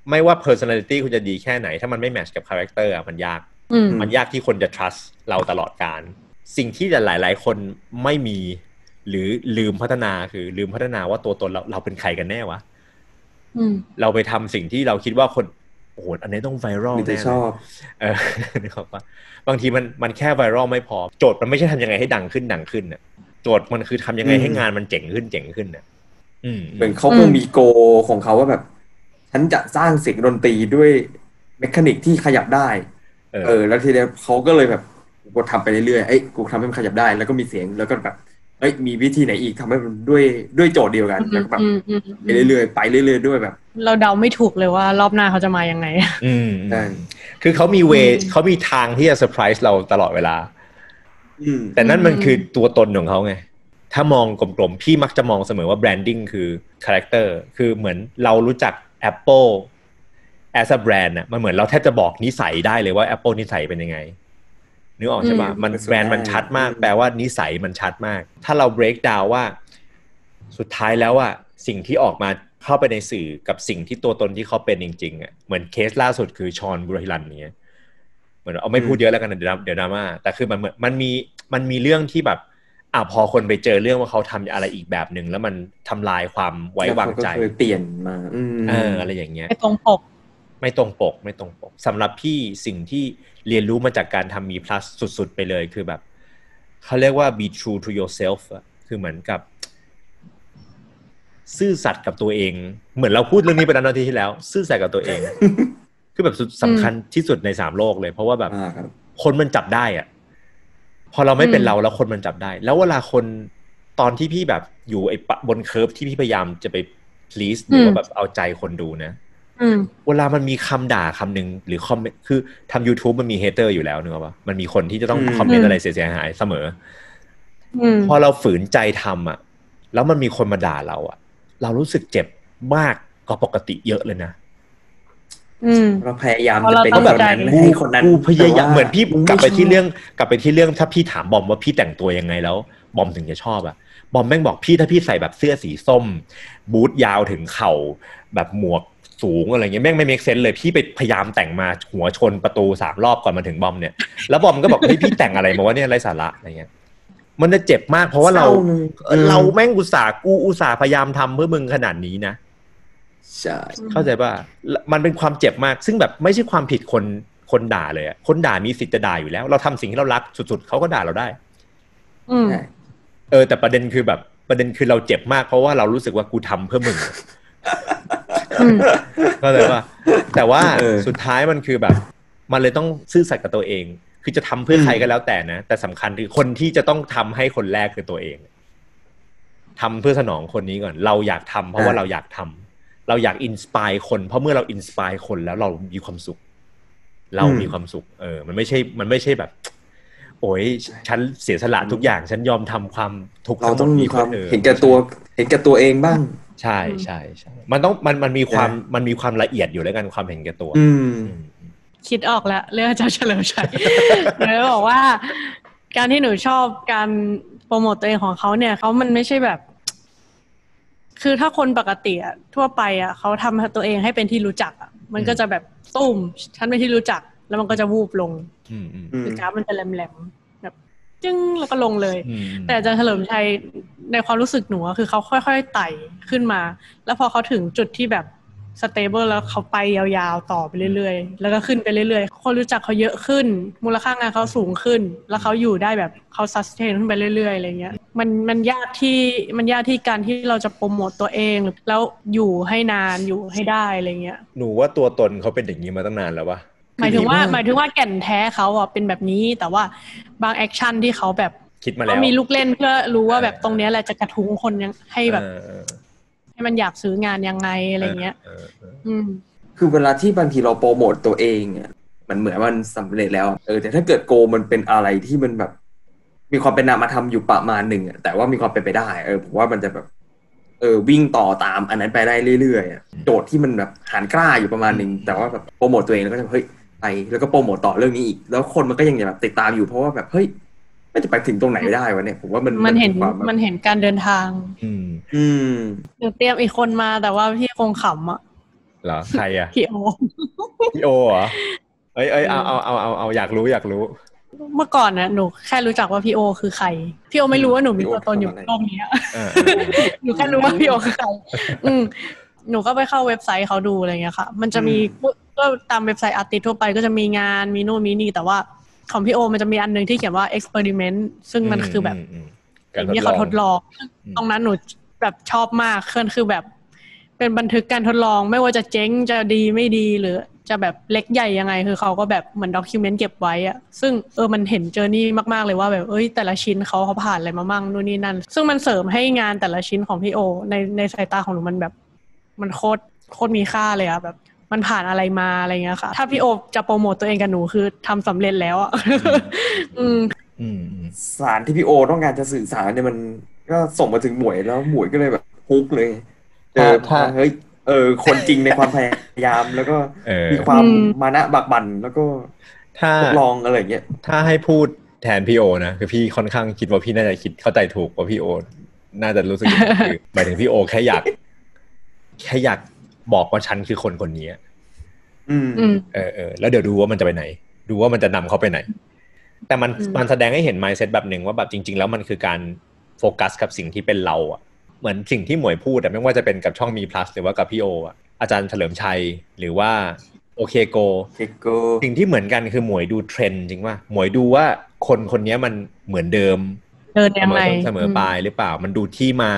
ไม่ว่า personality คุณจะดีแค่ไหน ถ้ามันไม่ match กับคาแรคเตอร์มันยากอื มมันยากที่คนจะ trust เราตลอดกาล สิ่งที่หลาย ๆ คนไม่มี หรือลืมพัฒนาคือ ลืมพัฒนาว่าตัวตนเราเราเป็นใครกันแน่วะอืมเราไปทำสิ่งที่เราคิดว่าคนโอ้โหอันนี้ต้องไวรัลมีแต่แน่ชเลยอบเออนึกออกปะบางทีมันมันแค่ไวรัลไม่พอ โจทย์มันไม่ใช่ทำยังไงให้ดังขึ้นดังขึ้นน่ะโจทย์มันคือทำยังไงอืมให้งานมันเจ๋งขึ้นเจ๋งขึ้นน่ะอืมเหมือนเขาคงมี goal ของเขาว่าแบบ ฉันจะสร้างเสียงดนตรีด้วย mechanic ที่ขยับได้ เออเออ แล้วทีเนี้ยเขาก็เลยแบบกูทำไปเรื่อยๆเอ้ยกูทำให้มันขยับได้ แล้วก็มีเสียงแล้วก็แบบเอ้ยมีวิธีไหนอีกทำให้มันด้วยด้วยโจทย์เดียวกันแล้วก็แบบอืมอืมไปเรื่อยๆไปเรื่อยๆด้วยแบบ เราเดาไม่ถูกเลยว่ารอบหน้าเขาจะมายังไง อืมใช่คือเขามี way อืมเขามีทางที่จะเซอร์ไพรส์เราตลอดเวลาอืมแต่นั่นมันอืมคือตัวตนของเขาไง ถ้ามองกลมๆ พี่มักจะมองเสมอว่า branding คือคาแรคเตอร์คือเหมือนเรารู้จัก Apple as a brand น่ะมันเหมือนเราแทบจะบอกนิสัยได้เลยว่า Apple นิสัยเป็นยังไงนึกออกใช่ปะอืมมันเป็นส่วนแบรนด์มันชัดมากอืมแปลว่านิสัยมันชัดมาก ถ้าเรา break down ว่า สุดท้ายแล้วอะสิ่งที่ออกมาเข้าไปในสื่อกับสิ่งที่ตัวตนที่เขาเป็นจริงๆอะเหมือนเคสล่าสุดคือฌอนบูรณะหิรัญเนี้ยเหมือนเอาไม่พูดเยอะแล้วกันเดี๋ยวเดี๋ยวดราม่าแต่คือมันเหมือนมันมีมันมีเรื่องที่แบบอะพอคนไปเจอเรื่องว่าเขาทำอะไรอีกแบบหนึ่งแล้วมันทำลายความไว้วางใจแล้วเขก็เคยเปลี่ยนมาอืมเอออะไรอย่างเงี้ยไปตรงปก ไม่ตรงปก ไม่ตรงปกสำหรับพี่สิ่งที่เรียนรู้มาจากการทำมี plus สุดๆ ไปเลยคือแบบเขาเรียกว่า be true to yourself อะคือเหมือนกับ ซื่อสัตย์กับตัวเอง เหมือนเราพูดเรื่องนี้ไปแล้วนาทีที่แล้ว ซื่อสัตย์กับตัวเอง คือแบบสุดสำคัญที่สุดในสามโลกเลย เพราะว่าแบบอ่าครับคนมันจับได้อะพอเราไม่เป็นอืมเราแล้วคนมันจับได้ แล้วเวลาคนตอนที่พี่แบบอยู่ไอ้ปะบน curve ที่พี่พยายามจะไป please หรือว่าแบบเอาใจคนดูนะอืม เวลามันมีคำด่าคำหนึ่งหรือคอมเมนต์คือทำ YouTube มันมี hater อยู่แล้วเนกอะปะมันมีคนที่จะต้องอืมคอมเมนอืต์มอะไรเสียหายเสมออืมพอเราฝืนใจทำอะ แล้วมันมีคนมาด่าเรา อะ เรารู้สึกเจ็บมากกว่าปกติเยอะเลยนะอืมเราพยายามเพราะจะเราเป็นต้องคแบบนนั้นกูให้คนนั้นกูพยายามแต่ว่เหมือนพี่กูกลับไปที่ม่ชเรื่อง กลับไปที่เรื่องถ้าพี่ถามบอมว่าพี่แต่งตัวยังไงแล้ว บอมถึงจะชอบอะบอมแม่งบอกพี่ถ้าพี่ใส่แบบเสื้อสีส้ม บูทยาวถึงเข่าแบบหมวก สูงอะไรเงี้ยแม่งไม่เมคเซนเลยพี่ไปพยายามแต่งมาหัวชนประตูสามรอบก่อนมาถึงบอมเนี่ยแล้วบอมก็บอกเฮ้ยพี่แต่งอะไรมาว่าเนี่ยไรสาระอะไรเงี้ยมันจะเจ็บมากเพราะว่าเราศลยเออเราแม่งอุตส่าห์กูอุตส่าห์พยายามทำเพื่อมึงขนาดนี้นะใช่เข้าใจป่ะแล้วมันเป็นความเจ็บมาก ซึ่งแบบไม่ใช่ความผิดคนคนด่าเลยอะคนด่ามีสิทธิ์จะด่าอยู่แล้ว เราทำสิ่งที่เรารักสุดๆเขาก็ด่าเราได้ อืมใช่เออ แต่ประเด็นคือแบบประเด็นคือเราเจ็บมากเพราะว่าเรารู้สึกว่ากูทำเพื่อมึง อืมเข้าใจป่ะแต่ว่าสุดท้ายมันคือแบบ มันเลยต้องซื่อสัตย์กับตัวเอง คือจะทำเพื่อใครก็แล้วแต่นะ แต่สำคัญคือคนที่จะต้องทำให้คนแรกคือตัวเองทำเพื่อสนองคนนี้ก่อน เราอยากทำเพราะว่าเราอยากทำเราอยาก inspire คน เพราะเมื่อเรา inspire คนแล้วเรามีความสุข เรามีความสุข เออ มันไม่ใช่ มันไม่ใช่แบบ โอ้ยฉันเสียสละทุกอย่าง ฉันยอมทำความทุกข์เราทั้งหมดงมีนี้เพื่อออ ต้องมีความเห็นแก่ตัว เห็นแก่ตัวเองบ้าง ใช่ใช่ใช่มันต้องมันมันมีความมันมีความละเอียดอยู่แล้วกันความเห็นแก่ตัว อืมอืมคิดออกแล้ว เรื่องอาจารย์เฉลิมชัยหนูบอกว่า การที่หนูชอบการโปรโมตตัวเองของเขาเนี่ยเขามันไม่ใช่แบบ คือถ้าคนปกติอะทั่วไปอะเขาทำตัวเองให้เป็นที่รู้จักอะมันก็จะแบบตุ้มฉันเป็นที่รู้จัก แล้วมันก็จะวูบลงอืมอืมอืมคือกราฟมันจะแหลมๆแบบ จึ้งแล้วก็ลงเลยอืมแต่อาจารย์เฉลิมชัยในความรู้สึกหนูอะคือเขาค่อยๆไต่ขึ้นมา แล้วพอเขาถึงจุดที่แบบ stable แล้วเขาไปยาวๆต่อไปเรื่อยๆ แล้วก็ขึ้นไปเรื่อยๆ คนรู้จักเขาเยอะขึ้น มูลค่างานเขาสูงขึ้น แล้วเขาอยู่ได้แบบเขา sustain ขึ้นไปเรื่อยๆอะไรเงี้ยมันมันยากที่มันยากที่การที่เราจะโปรโมตตัวเองแล้วอยู่ให้นานอยู่ให้ได้อะไรเงี้ยหนูว่าตัวตนเขาเป็นอย่างนี้มาตั้งนานแล้ววะ หมายถึงว่าดีมากหมายถึงว่าแก่นแท้เขาอะเป็นแบบนี้ แต่ว่าบางแอคชั่นที่เขาแบบคิดมาแล้เขาวมีลูกเล่นเพื่อรู้ว่าแบบตรงเนี้ยแหละจะกระทุ้งคนยังให้แบบเออเออให้มันอยากซื้องานยังไงอะไรเงี้ยเออเอออืมคือเวลาที่บางทีเราโปรโมตตัวเองอะมันเหมือนมันสำเร็จแล้วอะเออแต่ถ้าเกิดโกมันเป็นอะไรที่มันแบบ มีความเป็นนามธรรมอยู่ประมาณหนึ่งอะแต่ว่ามีความเป็นไปได้ เออผมว่ามันจะแบบ เออวิ่งต่อตามอันนั้นไปได้เรื่อยๆอะโจทย์ที่มันแบบหันกล้าอยู่ประมาณหนึ่งแต่ว่าแบบโปรโมตตัวเองแล้วก็จะเฮ้ย ไปแล้วก็โปรโมตต่อเรื่องนี้อีก แล้วคนมันก็ยังแบบติดตามอยู่เพราะว่าแบบเฮ้ยไม่จะไปถึงตรงไหนได้วะเนี่ยผมว่ามันมันเห็นความแบบมันเห็นการเดินทาง อืมอืมหนูเตรียมอีกคนมาแต่ว่าพี่คงขำอะเหรอใครอะพี่โอพี่โอเหรอเอ้ยเอ้ยเอาเอาเอาเอาเอาอยากรู้อยากรู้ เมื่อก่อนนะหนูแค่รู้จักว่าพี่โอ คือใครพี่โอไม่รู้ว่าหนูมีตัวตนอยู่ในโลกนี้อะเออเออเออหนูแค่รู้ว่าพี่โอคือใครอืม หนูก็ไปเข้าเว็บไซต์เขาดูอะไรเงี้ยค่ะ มันจะมีก็ตามเว็บไซต์ artist ทั่วไปก็จะมีงานมีนู่นมีนี่ แต่ว่าของพี่โอมันจะมีอันหนึ่งที่เขียนว่า experiment ซึ่งมันคือแบบอืมสิ่งที่เขาทดลองอืมตรงนั้นหนูแบบชอบมากคือคือแบบ เป็นบันทึกการทดลองไม่ว่าจะเจ๊งจะดีไม่ดีหรือจะแบบเล็กใหญ่ยังไง คือเขาก็แบบเหมือน document เก็บไว้อะซึ่งเออมันเห็น journey มาก ๆ เลยว่าแบบเอ้ยแต่ละชิ้นเขาเขาผ่านอะไรมามั่งนู่นนี่นั่น ซึ่งมันเสริมให้งานแต่ละชิ้นของพี่โอ ในในสายตาของหนูมันแบบ มันโคตรโคตรมีค่าเลยอะแบบ มันผ่านอะไรมาอะไรเงี้ยค่ะ ถ้าพี่โอจะโปรโมตตัวเองกับหนูคือทำสำเร็จแล้วอะอืมอืมอืมสารที่พี่โอต้องการจะสื่อสารเนี่ยมันก็ส่งมาถึงหมวยแล้วหมวยก็เลยแบบฮุกเลยเจอถ้าเฮ้ยเออคนจริงในความพยายามแล้วก็เออมีความอืมมานะบักบันแล้วก็ถ้าทดลองอะไรอย่างเงี้ยถ้าให้พูดแทนพี่โอนะคือพี่ค่อนข้างคิดว่าพี่น่าจะคิดเข้าใจถูกว่าพี่โอ น่าจะรู้สึกอย่างนั้นคือหมายถึงพี่โอแค่อยาก แค่อยากบอกว่าฉันคือคนคนนี้อืมอืมเออเออแล้วเดี๋ยวดูว่ามันจะไปไหน ดูว่ามันจะนำเขาไปไหน แต่มันอืมมันแสดงให้เห็น mindset แบบหนึ่งว่าแบบจริง ๆ แล้วมันคือการโฟกัสกับสิ่งที่เป็นเราอะเหมือนสิ่งที่หมวยพูดอะไม่ว่าจะเป็นกับช่องมี plus หรือว่ากับพี่โออะอาจารย์เฉลิมชัยหรือว่า OK Go OK Go สิ่งที่เหมือนกันคือหมวยดูเทรนด์จริงว่าหมวยดูว่าคนคนนี้มันเหมือนเดิมเดินเสยังมไงอต้นเสมอปลายหรือเปล่า มันดูที่มา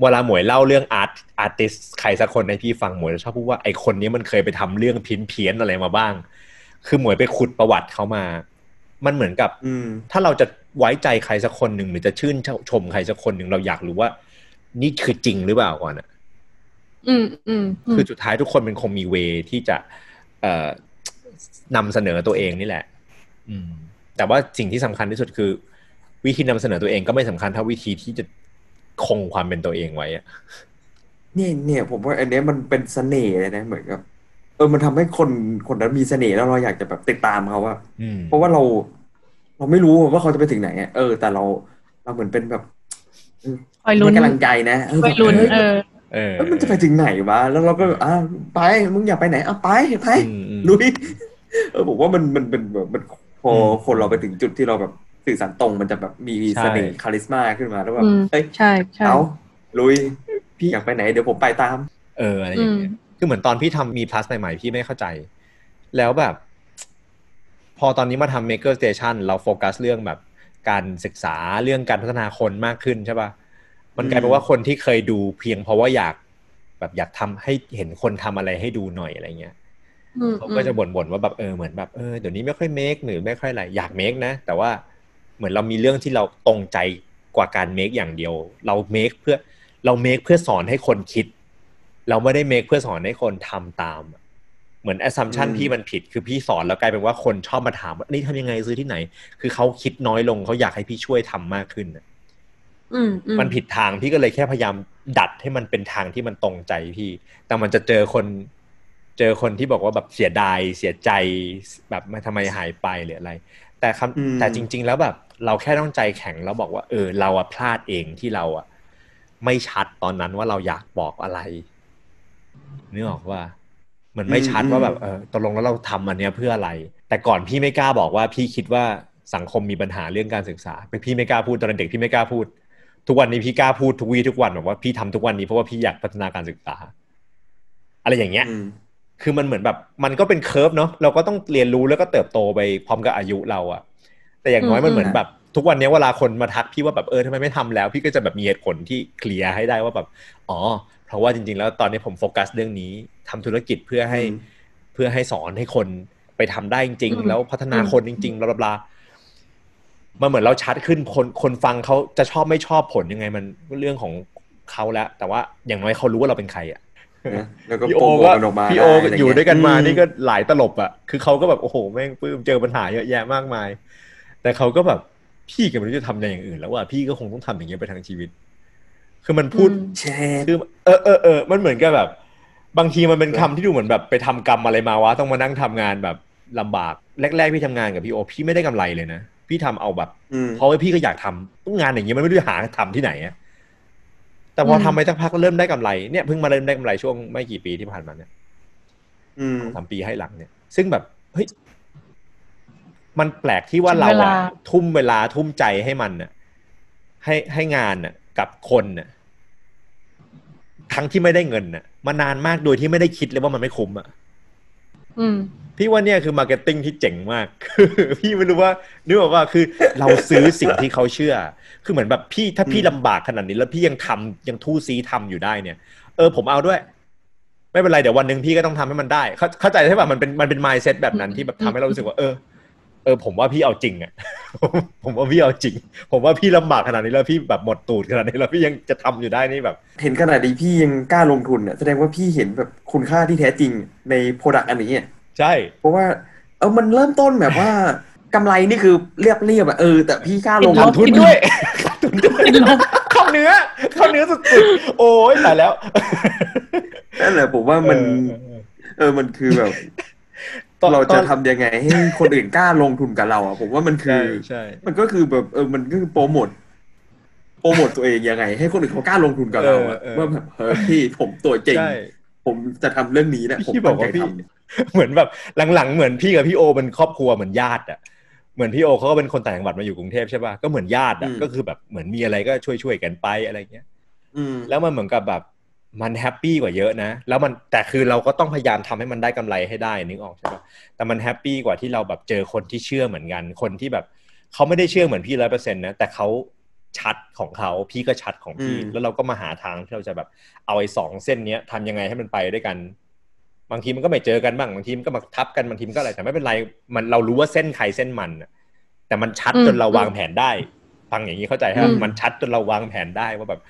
เวลาหมวยเล่าเรื่องอาร์ตอาร์ติสใครสักคนในพี่ฟังหมวยจะชอบพูดว่าไอคนนี้มันเคยไปทำเรื่องพินเพี้ยนๆอะไรมาบ้าง คือหมวยไปขุดประวัติเขามา มันเหมือนกับอืมถ้าเราจะไว้ใจใครสักคนหนึ่งหรือจะชื่นชมใครสักคนหนึ่งเราอยากรู้ว่า นี่คือจริงหรือเปล่าก่อนอะอืมอืมอืมคือสุดท้ายทุกคนเป็นคงมีเวที่จะ เอ่อนำเสนอตัวเองนี่แหละ อืม แต่ว่าสิ่งที่สำคัญที่สุดคือ วิธีนำเสนอตัวเองก็ไม่สำคัญเท่าวิธีที่จะ คงความเป็นตัวเองไว้อะเนี่ยเนี่ยผมว่าอันเนี้ยมันเป็นเสน่ห์เลยนะเหมือนกับเออมันทำให้คนคนนั้นมีเสน่ห์แล้วเราอยากจะแบบติดตามเขาอะอืมเพราะว่าเรา เราไม่รู้ว่าเขาจะไปถึงไหนอะเออ แต่เราเราเหมือนเป็นแบบคอยลุ้นให้กำลังใจนะเออคอยลุ้นเฮ้ยเออเออเอ้ยมันจะไปถึงไหนวะแล้วเราก็อ่าไปมึงอยากไปไหนอะไปไปอืมอืมลุยเออผมว่ามันมันเป็นแบบมันพออมคนเราไปถึงจุดที่เราแบบ สื่อสารตรงมันจะแบบมีใช่เสน่ห์ charisma ขึ้นมาแล้วแบบอืมเอ้ยใช่ใช่เอาลุยพี่อยากไปไหนเดี๋ยวผมไปตาม เอออะไรอย่างเงี้ยอืมคือเหมือนตอนพี่ทำมี plus ใหม่ๆพี่ไม่เข้าใจ แล้วแบบ พอตอนนี้มาทำ maker station เราโฟกัสเรื่องแบบการศึกษาเรื่องการพัฒนาคนมากขึ้นใช่ปะมันกลายเป็นว่าคนที่เคยดูเพียงเพราะว่าอยากแบบอยากทำให้เห็นคนทำอะไรให้ดูหน่อยอะไรเงี้ยอืมเขาก็จะบ่นๆว่าแบบเออเหมือนแบบเออเดี๋ยวนี้ไม่ค่อย make หรือไม่ค่อยอะไรอยาก make นะแต่ว่า เหมือนเรามีเรื่องที่เราตรงใจกว่าการ make อย่างเดียว เรา make เพื่อเรา make เพื่อสอนให้คนคิด เราไม่ได้ make เพื่อสอนให้คนทำตาม เหมือน assumption อืมพี่มันผิดคือพี่สอนแล้วกลายเป็นว่าคนชอบมาถามว่านี่ทำยังไงซื้อที่ไหน คือเขาคิดน้อยลงเขาอยากให้พี่ช่วยทำมากขึ้นน่ะอืมอืมมันผิดทางพี่ก็เลยแค่พยายามดัดให้มันเป็นทางที่มันตรงใจพี่ แต่มันจะเจอคน เจอคนที่บอกว่าแบบเสียดายเสียใจแบบมาทำไมหายไปหรืออะไร แต่คำอืมแต่จริง ๆ แล้วแบบ เราแค่ต้องใจแข็งแล้วบอกว่า เออ เราอะพลาดเองที่เราอะไม่ชัดตอนนั้นว่าเราอยากบอกอะไรนึกออกว่าเหมือนไม่ชัดว่าแบบเออตกลงแล้วเราทำอันเนี้ยเพื่ออะไร แต่ก่อนพี่ไม่กล้าบอกว่าพี่คิดว่าสังคมมีปัญหาเรื่องการศึกษาพี่ไม่กล้าพูดตอนเด็กพี่ไม่กล้าพูด ทุกวันนี้พี่กล้าพูดทุกวีทุกวันแบบว่าพี่ทำทุกวันนี้เพราะว่าพี่อยากพัฒนาการศึกษา อะไรอย่างเงี้ยอืม คือมันเหมือนแบบมันก็เป็นเคอร์ฟเนาะเราก็ต้องเรียนรู้แล้วก็เติบโตไปพร้อมกับอายุเราอะแต่อย่างน้อยมันเหมือนแบบทุกวันนี้เวลาคนมาทักพี่ว่าแบบเออทำไมไม่ทำแล้ว พี่ก็จะแบบมีเหตุผลที่เคลียร์ให้ได้ว่าแบบอ๋อ เพราะว่าจริง ๆ แล้วตอนนี้ผมโฟกัสเรื่องนี้ทำธุรกิจเพื่อให้อืมเพื่อให้สอนให้คนไปทำได้จริงอืมๆแล้วพัฒนาคนจริงๆบลาบลามันเหมือนเราชัดขึ้นคนคนฟังเขาจะชอบไม่ชอบผลยังไงมันเรื่องของเขาแล้วแต่ว่าอย่างน้อยเขารู้ว่าเราเป็นใครอะนะ แล้วก็พี่โปโอรโมทก็กันออกมาพี่โอได้ะไรอยู่เงี้ด้วยกันมาอืนี่ก็หลายตลบอะ คือเขาก็แบบโอ้โหแม่งปลื้มเจอปัญหาเยอะแยะมากมาย แต่เขาก็แบบพี่ก็ไม่รู้จะทำอะไรอย่างอื่น แล้วว่าพี่ก็คงต้องทำอย่างเงี้ยไปทั้งชีวิต คือมันพูดอืมแชร์คือเออเออเออมันเหมือนกับแบบ บางทีมันเป็นคำที่ดูเหมือนแบบไปทำกรรมอะไรมาวะต้องมานั่งทำงานแบบลำบากแรกๆพี่ทำงานกับพี่โอพี่ไม่ได้กำไรเลยนะพี่ทำเอาแบบอืมเพราะว่าพี่ก็อยากทำงานอย่างเงี้ยมันไม่รู้จะหาทำที่ไหนอะ แต่พออมทำไปสักพักก็เริ่มได้กำไรเนี่ยเพิ่งมาเริ่มได้กำไรช่วงไม่กี่ปีที่ผ่านมาเนี่ยอืมสามปีให้หลังเนี่ย ซึ่งแบบเฮ้ยมันแปลกที่ว่าเราเวลาอะทุ่มเวลาทุ่มใจให้มันน่ะให้ให้งานน่ะกับคนน่ะทั้งที่ไม่ได้เงินน่ะมานานมากโดยที่ไม่ได้คิดเลยว่ามันไม่คุ้มอะอืม พี่ว่าเนี่ยคือ marketing ที่เจ๋งมากคือพี่ไม่รู้ว่านึกออกว่าคือเราซื้อสิ่งที่เขาเชื่อ คือเหมือนแบบพี่ถ้าพี่อืมลำบากขนาดนี้แล้วพี่ยังทำยังทู่ซี้ทำอยู่ได้เนี่ย เออผมเอาด้วย ไม่เป็นไรเดี๋ยววันหนึ่งพี่ก็ต้องทำให้มันได้เข้าเข้าใจใช่ป่ะมันเป็นมันเป็น mindset แบบนั้นที่แบบทำให้เรารู้สึกว่าเออเออผมว่าพี่เอาจริงอะผมว่าพี่เอาจริง ผมว่าพี่ลำบากขนาดนี้แล้วพี่แบบหมดตูดขนาดนี้แล้วพี่ยังจะทำอยู่ได้นี่แบบ เห็นขนาดนี้พี่ยังกล้าลงทุนเนี่ยแสดงว่าพี่เห็นแบบคุณค่าที่แท้จริงใน product อันนี้อะ ใช่ เพราะว่า เออมันเริ่มต้นแบบว่ากำไรนี่คือเรียบเรียบๆอะเออแต่พี่กล้าลงติดลขาดทุนด้วยขาดทุนด้วยติดลบเข้าเนื้อเข้าเนื้อสุดๆโอ้ยตายแล้วนั่นแหละผมว่ามัน เออเออเออมันคือแบบตอนเราตจะอนทำยังไงให้คนอื่นกล้าลงทุนกับเราอะผมว่ามันคืใช่อใช่มันก็คือแบบเออมันก็คือโปรโมทโปรโมทตัวเองยังไง ให้คนอื่นเขากล้าลงทุนกับเราอะเออเออว่าแบบเฮ้ยพี่ผมตัวจริงใช่ ผมจะทำเรื่องนี้นะผมพี่บอกว่าตั้งใจพี่ทำเหมือนแบบหลังๆเหมือนพี่กับพี่โอเป็นครอบครัวเหมือนญาติอะเหมือนพี่โอเขาก็เป็นคนต่างจังหวัดมาอยู่กรุงเทพใช่ป่ะก็เหมือนญาติอะก็คือแบบเหมือนมีอะไรก็ช่วยช่วยๆกันไปอะไรเงี้ยอืมแล้วมันเหมือนกับแบบมัน happy กว่าเยอะนะ แล้วมันแต่คือเราก็ต้องพยายามทำให้มันได้กำไรให้ได้นึกออกใช่ปะแต่มัน happy กว่าที่เราแบบเจอคนที่เชื่อเหมือนกัน คนที่แบบเขาไม่ได้เชื่อเหมือนพี่ร้อยเปอร์เซ็นต์นะแต่เขา ชัดของเขาพี่ก็ชัดของพี่อืมแล้วเราก็มาหาทางที่เราจะแบบเอาไอ้สองเส้นเนี้ยทำยังไงให้มันไปด้วยกัน บางทีมันก็ไม่เจอกันบ้างบางทีมันก็มาทับกันบางทีมันก็อะไรแต่ไม่เป็นไรมันเรารู้ว่าเส้นใครเส้นมันน่ะแต่มันชัดอืมจนเราวางแผนได้ฟังอย่างนี้เข้าใจอืฮะมมันชัดจนเราวางแผนได้ว่าแบบ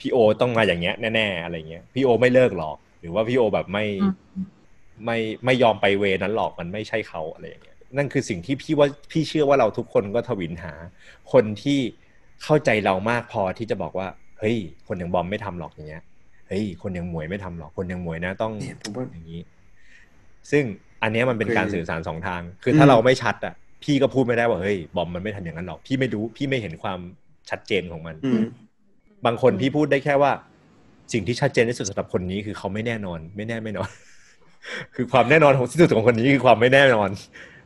พี่โอต้องมาอย่างเงี้ยแน่ๆอะไรเงี้ยพี่โอไม่เลิกหรอก หรือว่าพี่โอแบบไม่อืมไม่ไม่ยอมไปเวนั้นหรอกมันไม่ใช่เขาอะไรอย่างเงี้ยนั่นคือสิ่งที่พี่ว่าพี่เชื่อว่าเราทุกคนก็ทวินหา คนที่ เข้าใจเรามากพอที่จะบอกว่า เฮ้ย คนอย่างบอมไม่ทำหรอกอย่างเงี้ยเฮ้ย คนอย่างหมวยไม่ทำหรอกคนอย่างหมวยนะต้องเนี่ยผมว่าอย่างนี้ ซึ่งอันเนี้ยมันเป็นคือการสื่อสารสองทาง คือถ้าอืมเราไม่ชัดอะ พี่ก็พูดไม่ได้ว่าเฮ้ยบอมมันไม่ทำอย่างนั้นหรอกพี่ไม่รู้พี่ไม่เห็นความชัดเจนของมันอืมบางคนพี่พูดได้แค่ว่า สิ่งที่ชัดเจนที่สุดสำหรับคนนี้คือเขาไม่แน่นอน ไม่แน่ไม่นอน คือความแน่นอนของที่สุดของคนนี้คือความไม่แน่นอน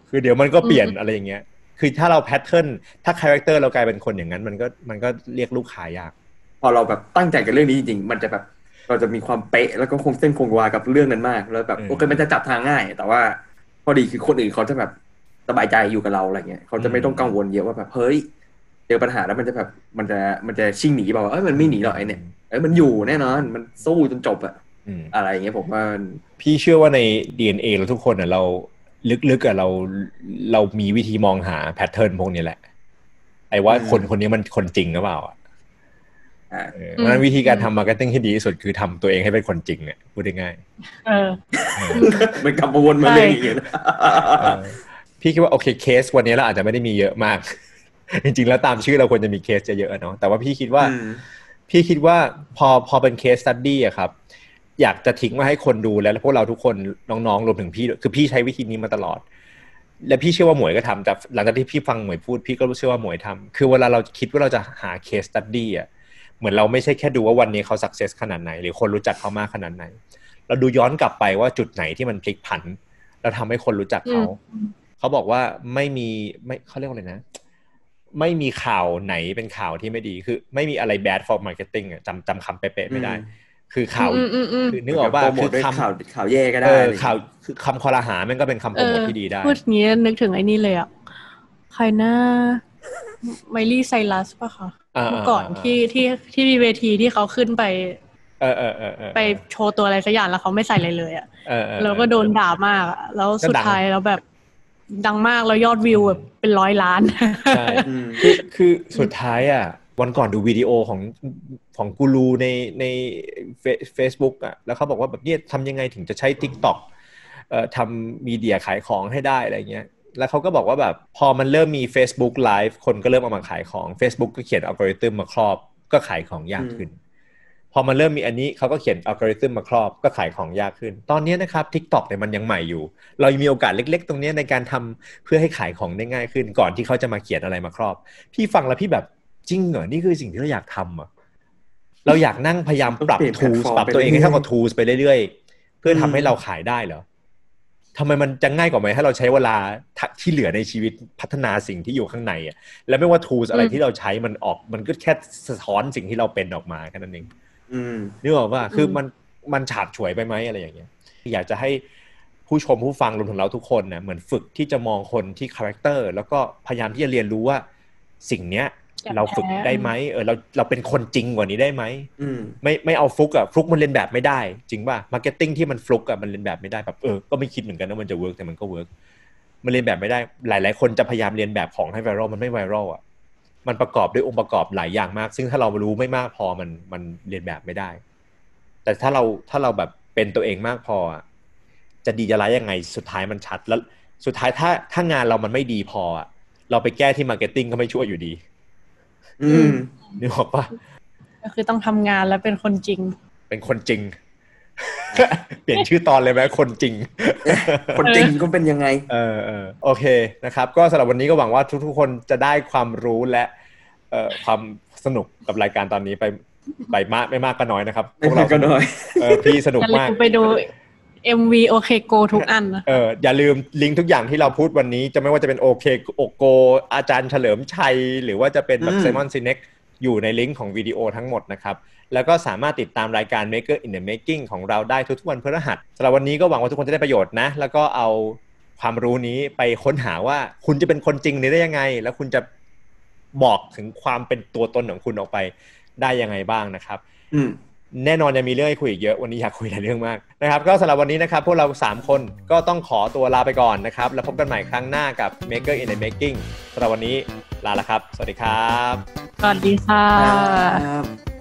คือเดี๋ยวมันก็เปลี่ยนอะไรอย่างเงี้ย คือถ้าเรา pattern ถ้า character เรากลายเป็นคนอย่างนั้น มันก็มันก็เรียกลูกค้ายาก พอเราแบบตั้งใจกับเรื่องนี้จริงๆมันจะแบบเราจะมีความเป๊ะแล้วก็คงเส้นคงวากับเรื่องนั้นมาก แล้วแบบอืมโอเคมันจะจับทางง่าย แต่ว่าพอดีคือคนอื่นเขาจะแบบสบายใจอยู่กับเราอะไรเงี้ยเขาจะไม่ต้องกังวลเยอะว่าแบบเฮ้ยเจอปัญหาแล้วมันจะแบบมันจะมันจะชิ่งหนีเปล่าเอ้ยมันไม่หนีหรอกไอเนี่ยเอ้ยมันอยู่แน่นอนมันสู้จนจบอะอืมอะไรอย่างเงี้ยผมว่ามันพี่เชื่อว่าใน DNA เราทุกคนอะเรา ลึกๆอะเราเรามีวิธีมองหา pattern พวกนี้แหละ ไอ้ว่าคนคนนี้มันคนจริงหรือเปล่าอะอ่าเออเพราะฉะนั้นวิธีการทำ marketing ที่ดีที่สุดคือทำตัวเองให้เป็นคนจริงอะพูดได้ง่ายเออเออมันกลับมาวนมาเรื่องอย่างเงี้ยนะเออพี่คิดว่าโอเคเคสวันนี้เราอาจจะไม่ได้มีเยอะมาก จริงๆ แล้วตามชื่อเราควรจะมีเคสเยอะๆเนาะแต่ว่าพี่คิดว่าอืมพี่คิดว่าพอพอเป็น case study อะครับ อยากจะทิ้งไว้ให้คนดูแล้วพวกเราทุกคนน้องๆรวมถึงพี่ด้วยคือพี่ใช้วิธีนี้มาตลอด และพี่เชื่อว่าหมวยก็ทำแต่หลังจากที่พี่ฟังหมวยพูด พี่ก็รู้เชื่อว่าหมวยทำคือเวลาเราคิดว่าเราจะหา case study อะเหมือนเราไม่ใช่แค่ดูว่าวันนี้เขาสักเซสขนาดไหน หรือคนรู้จักเขามากขนาดไหน เราดูย้อนกลับไปว่าจุดไหนที่มันพลิกผัน แล้วทำให้คนรู้จักเขาอืมเขาบอกว่าไม่มีไม่เขาเรียกว่าอะไรนะ ไม่มีข่าวไหนเป็นข่าวที่ไม่ดีคือ ไม่มีอะไร bad for marketing อะจำจำคำเป๊ะๆไม่ได้อืม คือข่าวอืมอืมอืมคือนึกออกว่าโปรโมคืทอด้วยคำข่าวข่าวแย่ก็เอได้ออะไรอย่างเงี้ยข่าวคือคำคอรหามันก็เป็นคำโปรโมทที่ดีได้พูดงี้นึกถึงไอ้นี่เลยอะใครนะไมลี่ไซรัสป่ะคะอ่าเมื่อก่อนที่ที่ที่มีเวทีที่เขาขึ้นไปเออเออเออเออไปโชว์ตัวอะไรสักอย่างแล้วเขาไม่ใส่อะไรเลยอะเออเออแล้วก็โดนด่ามากอะแล้วสุดก็ดังท้ายแล้วแบบดังมากแล้วยอดวิวแบบเป็นร้อยล้านใช่อืมคือคือสุดท้ายอะ วันก่อนดูวิดีโอของของกูรูในในเฟซบุ๊กอะแล้วเขาบอกว่าแบบเนี่ยทำยังไงถึงจะใช้ Tik t o อกเอ่อทำมีเดียขายของให้ได้อะไรเงี้ยแล้วเขาก็บอกว่าแบบพอมันเริ่มมี Facebook Live คนก็เริ่มเอามาขายของ Facebook ก็เขียนอัลกอริทึมมาครอบก็ขายของยากขึ้น พอมันเริ่มมีอันนี้เขาก็เขียนอัลกอริทึมมาครอบก็ขายของยากขึ้น ตอนนี้นะครับ TikTok เนี่ยมันยังใหม่อยู่ เรายังมีโอกาสเล็ก ๆ ตรงเนี้ยในการทำเพื่อให้ขายของได้ง่ายขึ้น ก่อนที่เขาจะมาเขียนอะไรมาครอบ พี่ฟังแล้วพี่แบบ จริงเหรอนี่คือสิ่งที่เราอยากทำเหรอเราอยากนั่งพยายามปรับต้องเปลี่ยน tools แพลตฟอร์มปรับตัวเองให้เท่ากับ tools ไปเรื่อยๆ เพื่อทำให้อืมเราขายได้เหรอทำไมมันจะง่ายกว่าไหมถ้าเราใช้เวลาที่เหลือในชีวิตพัฒนาสิ่งที่อยู่ข้างในอะแล้วไม่ว่า tools อะไรอืมที่เราใช้มันออก มันก็แค่สะท้อนสิ่งที่เราเป็นออกมาแค่นั้นเองอืมนึกออกว่าคืออมมันมันฉาบฉวยไปไหมอะไรอย่างเงี้ย อยากจะให้ผู้ชมผู้ฟังรวมถึงเราทุกคนนะเหมือนฝึกที่จะมองคนที่ character แล้วก็พยายามที่จะเรียนรู้ว่าสิ่งเนี้ยอยาก เราฝึกแพ้ได้ไหมเออเราเราเป็นคนจริงกว่านี้ได้ไหมอืมไม่ไม่เอาฟลุกอะฟลุกมันเลียนแบบไม่ได้ จริงป่ะ marketing ที่มันฟลุกอะมันเลียนแบบไม่ได้แบบเออก็ไม่คิดเหมือนกันว่ามันจะ work แต่มันก็ work มันเลียนแบบไม่ได้ หลาย ๆ คนจะพยายามเลียนแบบของให้ไวรัลมันไม่ไวรัลอะมันประกอบด้วยองค์ประกอบหลายอย่างมาก ซึ่งถ้าเรารู้ไม่มากพอมันมันเลียนแบบไม่ได้ แต่ถ้าเราถ้าเราแบบเป็นตัวเองมากพออะจะดีจะร้ายยังไงสุดท้ายมันชัดแล้วสุดท้ายถ้าถ้างานเรามันไม่ดีพออะเราไปแก้ที่ marketing ก็ไม่ช่วยอยู่ดี อืมนึกออกปะก็คือต้องทำงานแล้วเป็นคนจริง เป็นคนจริง เปลี่ยนชื่อตอนเลยไหมคนจริง คนจริงก็เป็นยังไง เออเออโอเคนะครับ ก็สำหรับวันนี้ก็หวังว่าทุกๆคนจะได้ความรู้และเอ่อความสนุกกับรายการตอนนี้ไปไปมากไม่มากก็น้อยนะครับพไม่วกมาเราก็น้อยเออพี่สนุกอย่าลืมากมไปดู MV โอเคโกทุกอันนะเอออย่าลืมลิงก์ทุกอย่างที่เราพูดวันนี้ จะไม่ว่าจะเป็นโอเคOK Go อาจารย์เฉลิมชัย หรือว่าจะเป็นแบบอืม Simon Sinek อยู่ในลิงก์ของวิดีโอทั้งหมดนะครับ แล้วก็สามารถติดตามรายการ Maker in the Making ของเราได้ทุกๆวันพฤหัสสำหรับวันนี้ก็หวังว่าทุกคนจะได้ประโยชน์นะ แล้วก็เอาความรู้นี้ไปค้นหาว่าคุณจะเป็นคนจริงนี้ได้ยังไง แล้วคุณจะบอกถึงความเป็นตัวตนของคุณออกไปได้ยังไงบ้างนะครับ อืม แน่นอนยังมีเรื่องให้คุยอีกเยอะวันนี้อยากคุยหลายเรื่องมากนะครับก็สำหรับวันนี้นะครับพวกเรา 3 คนก็ต้องขอตัวลาไปก่อนนะครับ แล้วพบกันใหม่ครั้งหน้ากับ Maker in the Making สำหรับวันนี้ลาละครับ สวัสดีครับ สวัสดีค่ะครับ